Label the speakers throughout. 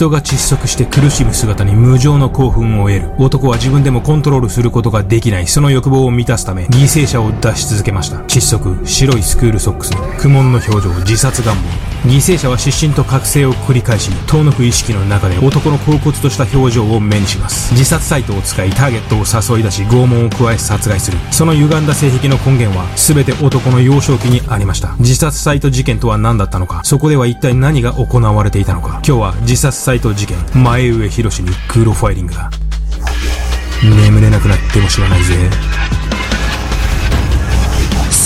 Speaker 1: 人が窒息して苦しむ姿に無情の興奮を得る。男は自分でもコントロールすることができない。その欲望を満たすため犠牲者を出し続けました。窒息白いスクールソックス苦悶の表情自殺願望。犠牲者は失神と覚醒を繰り返し遠のく意識の中で男の恍惚とした表情を目にします。自殺サイトを使いターゲットを誘い出し拷問を加え殺害する。その歪んだ性癖の根源は全て男の幼少期にありました。自殺サイト事件とは何だったのか。そこでは一体何が行われていたのか。今日は自殺サイト事件。前上博にクロファイリングだ。眠れなくなっても知らないぜ。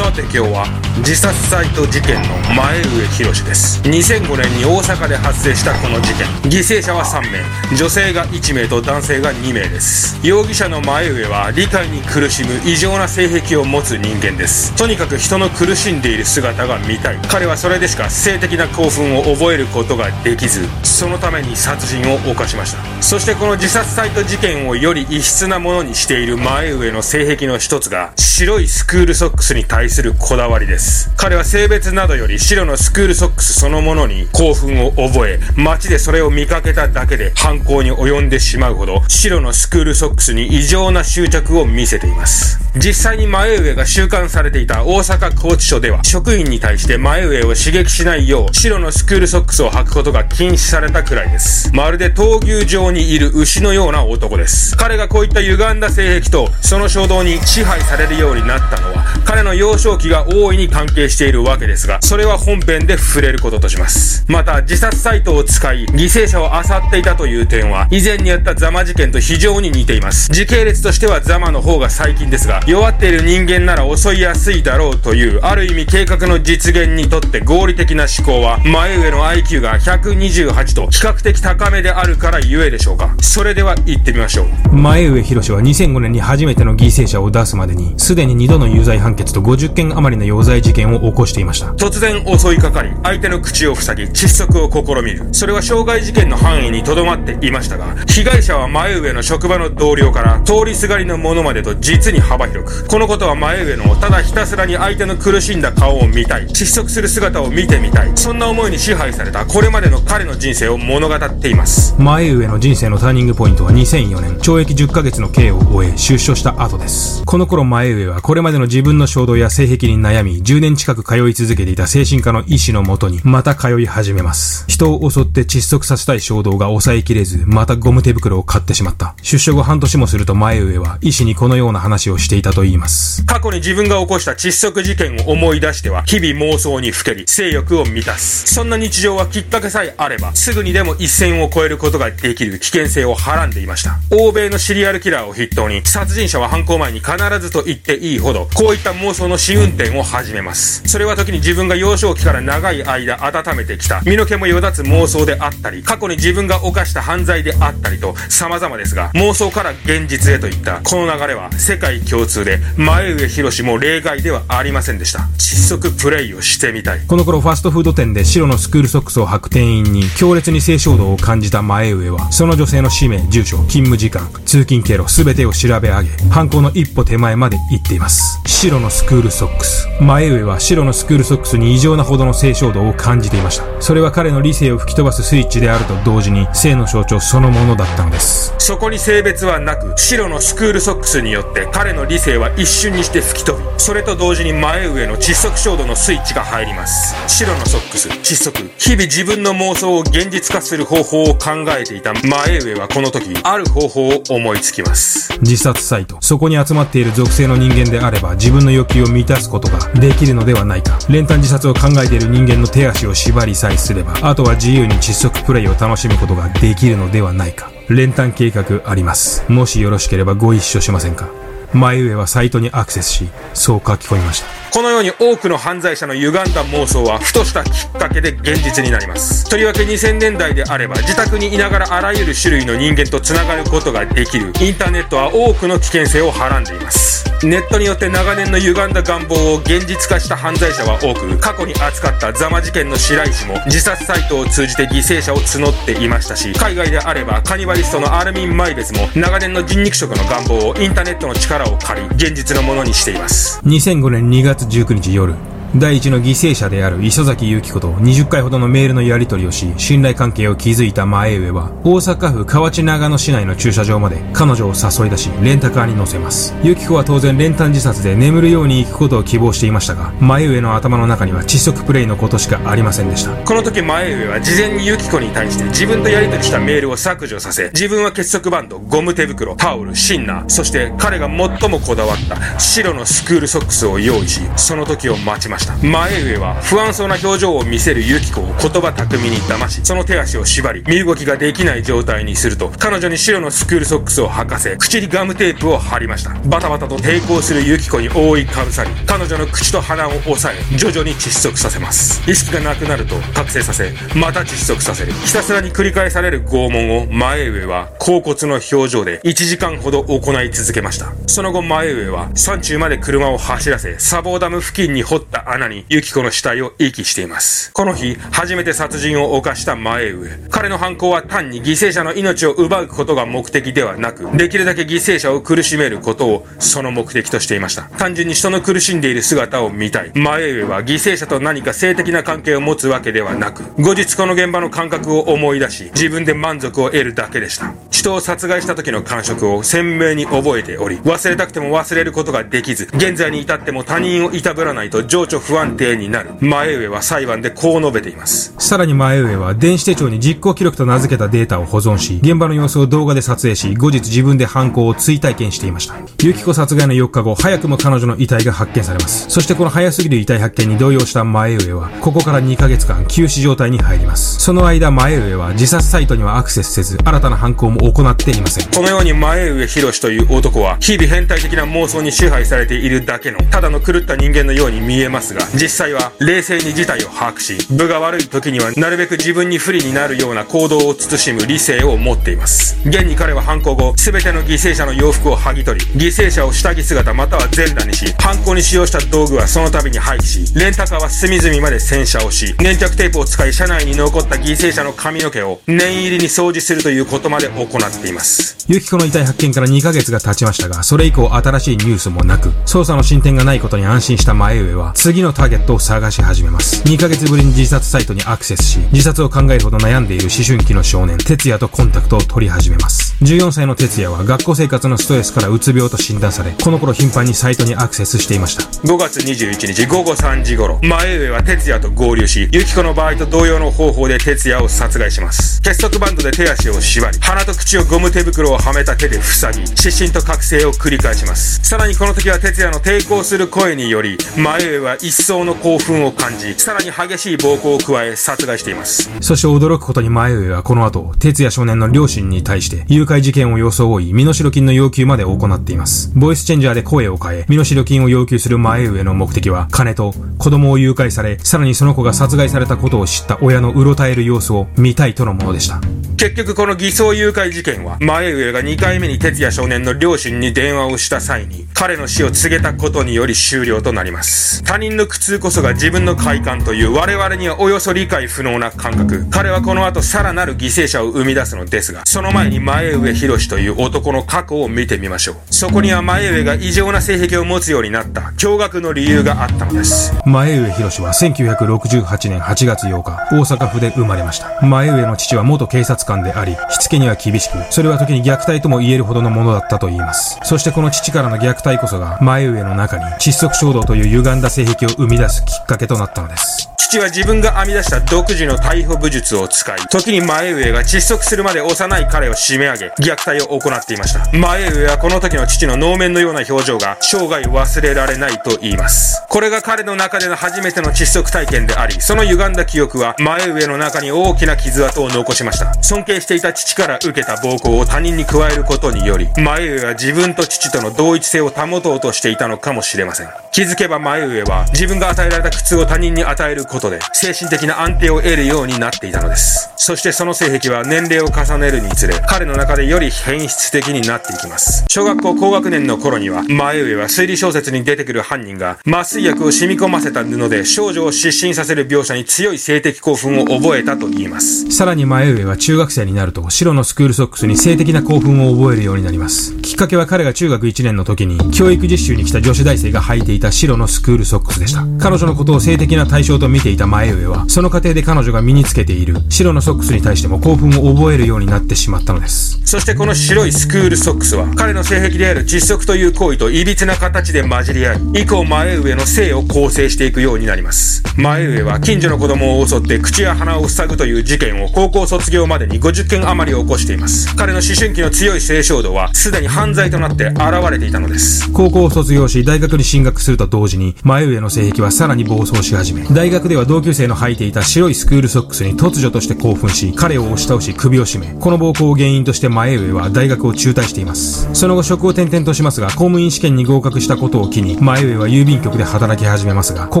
Speaker 2: さて今日は自殺サイト事件の前上博です。2005年に大阪で発生したこの事件。犠牲者は3名。女性が1名と男性が2名です。容疑者の前上は理解に苦しむ異常な性癖を持つ人間です。とにかく人の苦しんでいる姿が見たい。彼はそれでしか性的な興奮を覚えることができずそのために殺人を犯しました。そしてこの自殺サイト事件をより異質なものにしている前上の性癖の一つが白いスクールソックスに対するするこだわりです。彼は性別などより白のスクールソックスそのものに興奮を覚え街でそれを見かけただけで犯行に及んでしまうほど白のスクールソックスに異常な執着を見せています。実際に前上が収監されていた大阪拘置所では職員に対して前上を刺激しないよう白のスクールソックスを履くことが禁止されたくらいです。まるで闘牛場にいる牛のような男です。彼がこういった歪んだ性癖とその衝動に支配されるようになったのは彼の幼少期が大いに関係しているわけですがそれは本編で触れることとします。また自殺サイトを使い犠牲者を漁っていたという点は以前にやったザマ事件と非常に似ています。時系列としてはザマの方が最近ですが弱っている人間なら襲いやすいだろうというある意味計画の実現にとって合理的な思考は前上の IQ が128と比較的高めであるからゆえでしょうか。それでは行ってみましょう。
Speaker 1: 前上博は2005年に初めての犠牲者を出すまでにすでに2度の有罪判決と50件余りの有罪事件を起こしていました。
Speaker 2: 突然襲いかかり相手の口を塞ぎ窒息を試みる。それは傷害事件の範囲にとどまっていましたが被害者は前上の職場の同僚から通りすがりの者までと実に幅広く。このことは前上のただひたすらに相手の苦しんだ顔を見たい。窒息する姿を見てみたい。そんな思いに支配されたこれまでの彼の人生を物語っています。
Speaker 1: 前上の人生のターニングポイントは2004年。懲役10ヶ月の刑を終え出所した後です。この頃前上はこれまでの自分の衝動や性癖に悩み10年近く通い続けていた精神科の医師のもとにまた通い始めます。人を襲って窒息させたい衝動が抑えきれずまたゴム手袋を買ってしまった。出所後半年もすると前上は医師にこのような話をしていたと言います。
Speaker 2: 過去に自分が起こした窒息事件を思い出しては日々妄想にふけり性欲を満たす。そんな日常はきっかけさえあればすぐにでも一線を越えることができる危険性をはらんでいました。欧米のシリアルキラーを筆頭に殺人者は犯行前に必ずと言っていいほどこういった妄想の試運転を始めます。それは時に自分が幼少期から長い間温めてきた。身の毛もよだつ妄想であったり過去に自分が犯した犯罪であったりと様々ですが妄想から現実へといったこの流れは世界共通で前上博も例外ではありませんでした。窒息プレイをしてみたい。
Speaker 1: この頃ファストフード店で白のスクールソックスを履く店員に強烈に性衝動を感じた前上はその女性の氏名住所勤務時間通勤経路全てを調べ上げ犯行の一歩手前まで行っています。白のスクールソックス。前上は白のスクールソックスに異常なほどの性衝動を感じていました。それは彼の理性を吹き飛ばすスイッチであると同時に性の象徴そのものだったのです。
Speaker 2: そこに性別はなく白のスクールソックスによって彼の理性は一瞬にして吹き飛びそれと同時に前上の窒息衝動のスイッチが入ります。白のソックス窒息日々自分の妄想を現実化する方法を考えていた前上はこの時ある方法を思いつきます。
Speaker 1: 自殺サイト。そこに集まっている属性の人間であれば自分の欲求を満満たすことができるのではないか。練炭自殺を考えている人間の手足を縛りさえすればあとは自由に窒息プレイを楽しむことができるのではないか。練炭計画あります。もしよろしければご一緒しませんか？前上はサイトにアクセスしそう書き込みました。
Speaker 2: このように多くの犯罪者の歪んだ妄想はふとしたきっかけで現実になります。とりわけ2000年代であれば自宅にいながらあらゆる種類の人間と繋がることができる。インターネットは多くの危険性をはらんでいます。ネットによって長年の歪んだ願望を現実化した犯罪者は多く過去に扱ったザマ事件の白石も自殺サイトを通じて犠牲者を募っていましたし海外であればカニバリストのアルミン・マイベスも長年の人肉食の願望をインターネットの力を借り現実のものにしています。
Speaker 1: 2005年2月19日夜。第一の犠牲者である磯崎由紀子と20回ほどのメールのやり取りをし、信頼関係を築いた前上は、大阪府河内長野市内の駐車場まで彼女を誘い出し、レンタカーに乗せます。由紀子は当然練炭自殺で眠るように行くことを希望していましたが、前上の頭の中には窒息プレイのことしかありませんでした。
Speaker 2: この時前上は事前に由紀子に対して自分とやり取りしたメールを削除させ、自分は結束バンド、ゴム手袋、タオル、シンナー、そして彼が最もこだわった白のスクールソックスを用意し、その時を待ちました。前上は不安そうな表情を見せるユキコを言葉巧みに騙し、その手足を縛り、身動きができない状態にすると、彼女に白のスクールソックスを履かせ、口にガムテープを貼りました。バタバタと抵抗するユキコに覆いかぶさり、彼女の口と鼻を押さえ、徐々に窒息させます。意識がなくなると覚醒させ、また窒息させる。ひたすらに繰り返される拷問を前上は甲骨の表情で1時間ほど行い続けました。その後前上は山中まで車を走らせ、砂防ダム付近に掘った穴にユキコの死体を遺棄しています。この日、初めて殺人を犯した前上。彼の犯行は単に犠牲者の命を奪うことが目的ではなく、できるだけ犠牲者を苦しめることをその目的としていました。単純に人の苦しんでいる姿を見たい。前上は犠牲者と何か性的な関係を持つわけではなく、後日この現場の感覚を思い出し、自分で満足を得るだけでした。人を殺害した時の感触を鮮明に覚えており、忘れたくても忘れることができず、現在に至っても他人をいたぶらないと情緒不安定になる。前上は裁判でこう述べています。
Speaker 1: さらに前上は電子手帳に実行記録と名付けたデータを保存し、現場の様子を動画で撮影し、後日自分で犯行を追体験していました。ユキコ殺害の4日後、早くも彼女の遺体が発見されます。そしてこの早すぎる遺体発見に動揺した前上は、ここから2ヶ月間休止状態に入ります。その間前上は自殺サイトにはアクセスせず、新たな犯行も行っていません。
Speaker 2: このように前上博という男は、日々変態的な妄想に支配されているだけの、ただの狂った人間のように見えますが、実際は冷静に事態を把握し、部が悪い時にはなるべく自分に不利になるような行動を慎む理性を持っています。現に彼は犯行後、全ての犠牲者の洋服を剥ぎ取り、犠牲者を下着姿または全裸にし、犯行に使用した道具はその度に廃棄し、レンタカーは隅々まで洗車をし、粘着テープを使い車内に残った犠牲者の髪の毛を念入りに掃除するということまで行っています。
Speaker 1: ユキコの遺体発見から2ヶ月が経ちましたが、それ以降新しいニュースもなく、捜査の進展がないことに安心した前上は、次のターゲットを探し始めます。2ヶ月ぶりに自殺サイトにアクセスし、自殺を考えるほど悩んでいる思春期の少年、哲也とコンタクトを取り始めます。14歳の哲也は学校生活のストレスからうつ病と診断され、この頃頻繁にサイトにアクセスしていました。
Speaker 2: 5月21日午後3時頃、前上は哲也と合流し、ユキコの場合と同様の方法で哲也を殺害します。結束バンドで手足を縛り、鼻と口をゴム手袋をはめた手で塞ぎ、失神と覚醒を繰り返します。さらにこの時は哲也の抵抗する声により、前上は一層の興奮を感じ、さらに激しい暴行を加え殺害しています。
Speaker 1: そして驚くことに前上はこの後、哲也少年の両親に対して誘拐事件を装い、身代金の要求まで行っています。ボイスチェンジャーで声を変え、身代金を要求する前上の目的は、金と子供を誘拐され、さらにその子が殺害されたことを知った親のうろたえる様子を見たいとのものでした。
Speaker 2: 結局この偽装誘拐事件は、前上が2回目に哲也少年の両親に電話をした際に、彼の死を告げたことにより終了となります。他人の苦痛こそが自分の快感という我々にはおよそ理解不能な感覚。彼はこの後さらなる犠牲者を生み出すのですが、その前に前上博士という男の過去を見てみましょう。そこには前上が異常な性癖を持つようになった驚愕の理由があったのです。
Speaker 1: 前上博士は1968年8月8日、大阪府で生まれました。前上の父は元警察官であり、しつけには厳しく、それは時に虐待とも言えるほどのものだったと言います。そしてこの父からの虐待こそが、前上の中に窒息衝動という歪んだ性癖を生み出すきっかけとなったのです。
Speaker 2: 父は自分が編み出した独自の逮捕武術を使い、時に前上が窒息するまで幼い彼を締め上げ、虐待を行っていました。前上はこの時の父の能面のような表情が生涯忘れられないと言います。これが彼の中での初めての窒息体験であり、その歪んだ記憶は前上の中に大きな傷跡を残しました。尊敬していた父から受けた暴行を他人に加えることにより、前上は自分と父との同一性を保とうとしていたのかもしれません。気づけば前上は自分が与えられた苦痛を他人に与えることで精神的な安定を得るようになっていたのです。そしてその性癖は年齢を重ねるにつれ彼の中でより変質的になっていきます。小学校高学年の頃には前上は推理小説に出てくる犯人が麻酔薬を染み込ませた布で少女を失神させる描写に強い性的興奮を覚えたと言います。
Speaker 1: さらに前上は中学生になると白のスクールソックスに性的な興奮を覚えるようになります。きっかけは彼が中学1年の時に教育実習に来た女子大生が履いていた白のスクールソックスでした。彼女のことを性的な対象と見ていた前上は、その過程で彼女が身につけている白のソックスに対しても興奮を覚えるようになってしまったのです。
Speaker 2: そしてこの白いスクールソックスは、彼の性癖である窒息という行為と歪な形で混じり合い、以降前上の性を構成していくようになります。前上は近所の子供を襲って口や鼻を塞ぐという事件を高校卒業までに50件余り起こしています。彼の思春期の強い性衝動は、すでに犯罪となって現れていたのです。
Speaker 1: 高校を卒業し、大学に進学すると同時に、前上の性癖はさらに暴走し始め、大学では同級生の履いていた白いスクールソックスに突如として興奮し、彼を押し倒し首を絞め、この暴行を原因として前上は大学を中退しています。その後職を転々としますが、公務員試験に合格したことを機に、前上は郵便局で働き始めますが、こ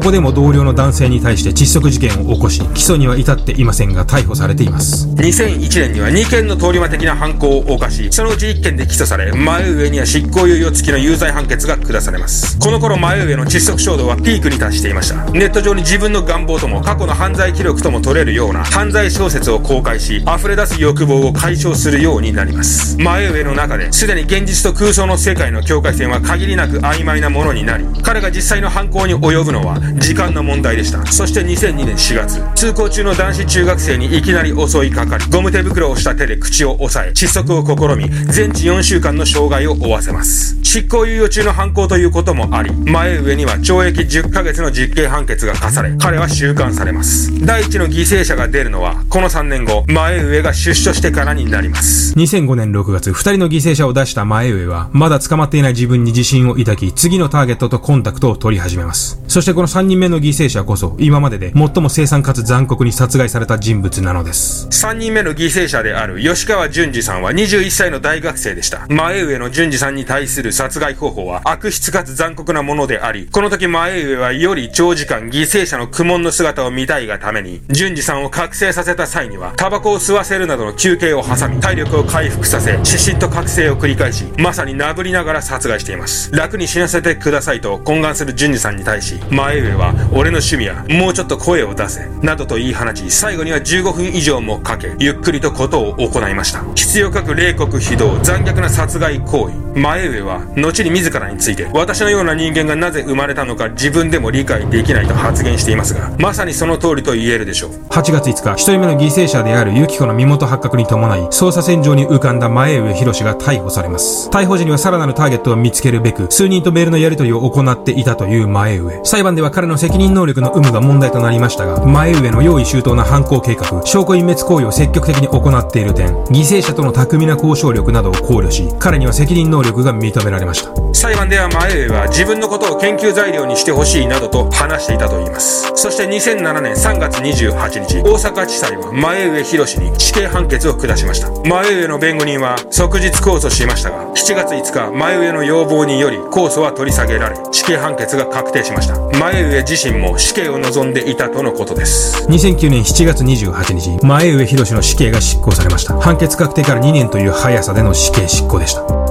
Speaker 1: こでも同僚の男性に対して窒息事件を起こし、起訴には至っていませんが逮捕されています。
Speaker 2: 2001年には2件の通り魔的な犯行を犯し、そのうち1件で起訴され、前上には執行猶予付きの有罪判決が下されます。この頃前上の窒息衝動はピークに達していました。ネット上に自分の願望とも過去の犯罪記録とも取れるような犯罪小説を公開し、溢れ出す欲望を解消するようになります。前上の中で、すでに現実と空想の世界の境界線は限りなく曖昧なものになり、彼が実際の犯行に及ぶのは時間の問題でした。そして2002年4月、通行中の男子中学生にいきなり襲いかかり、ゴム手袋をした手で口を押さえ、窒息を試み、全治4週間の障害を負わせます。執行猶予中の犯行ということもあり、前上には懲役10ヶ月の実刑判決が課され、彼は収監されます。第一の犠牲者が出るのは、この3年後、前上が出所してからになります。
Speaker 1: 2005年6月、2人の犠牲者を出した前上は、まだ捕まっていない自分に自信を抱き、次のターゲットとコンタクトを取り始めます。そしてこの3人目の犠牲者こそ、今までで最も生産かつ残酷に殺害された人物なのです。
Speaker 2: 3人目の犠牲者である吉川淳二さんは21歳の大学生でした。前上の淳二さんに対する殺害方法は悪質かつ残酷なものであり、この時前上はより長時間犠牲者の苦悶の姿を見たいがために、淳二さんを覚醒させた際には、タバコを吸わせるなどの休憩を挟み、体力を回復させ、失神と覚醒を繰り返し、まさに殴りながら殺害しています。楽に死なせてくださいと懇願する淳二さんに対し、前上は、俺の趣味は、もうちょっと声を出せ、などと言い放ち、最後には15分以上もかけ、ゆっくりとことを行いました。必要かく冷酷非道、残虐な殺害行為。前上は、後に自らについて、私のような人間がなぜ生まれたのか自分でも理解できないと発言していますが、まさにその通りと言えるでしょう。
Speaker 1: 8月5日、一人目の犠牲者であるユキコの身元発覚に伴い、捜査線上に浮かんだ前上博が逮捕されます。逮捕時にはさらなるターゲットを見つけるべく、数人とメールのやり取りを行っていたという前上。裁判では彼の責任能力の有無が問題となりましたが、前上の用意周到な犯行計画、証拠隠滅行為を積極的に行っている点、犠牲者との巧みな交渉力などを考慮し、彼には責任能力が認められました。
Speaker 2: 裁判では前上は自分のことを研究材料にしてほしいなどと話していたといいます。そして2007年3月28日、大阪地裁は前上博に死刑判決を下しました。前上の弁護人は即日控訴しましたが、7月5日、前上の要望により控訴は取り下げられ、死刑判決が確定しました。前上自身も死刑を望んでいたとのことです。
Speaker 1: 2009年7月28日、前上博の死刑が執行されました。判決確定から2年という速さでの死刑執行でした。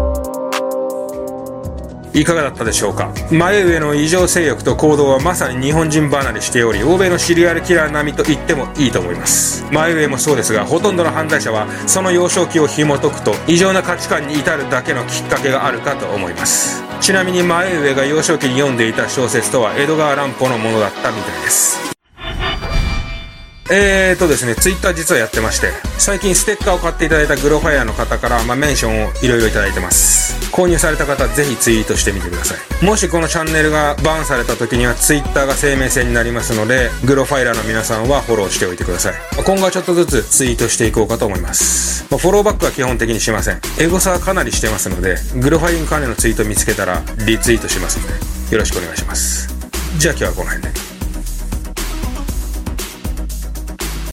Speaker 2: いかがだったでしょうか？前上の異常性欲と行動はまさに日本人離れしており欧米のシリアルキラー並みと言ってもいいと思います。前上もそうですがほとんどの犯罪者はその幼少期を紐解くと異常な価値観に至るだけのきっかけがあるかと思います。ちなみに前上が幼少期に読んでいた小説とは江戸川乱歩のものだったみたいです。えーとですね、ツイッター実はやってまして、最近ステッカーを買っていただいたグロファイアの方から、まあ、メンションをいろいろいただいてます。購入された方、ぜひツイートしてみてください。もしこのチャンネルがバンされた時には、ツイッターが生命線になりますので、グロファイラーの皆さんはフォローしておいてください。今後はちょっとずつツイートしていこうかと思います。まあ、フォローバックは基本的にしません。エゴサはかなりしてますので、グロファイン関連のツイート見つけたら、リツイートしますので、よろしくお願いします。じゃあ今日はこの辺で。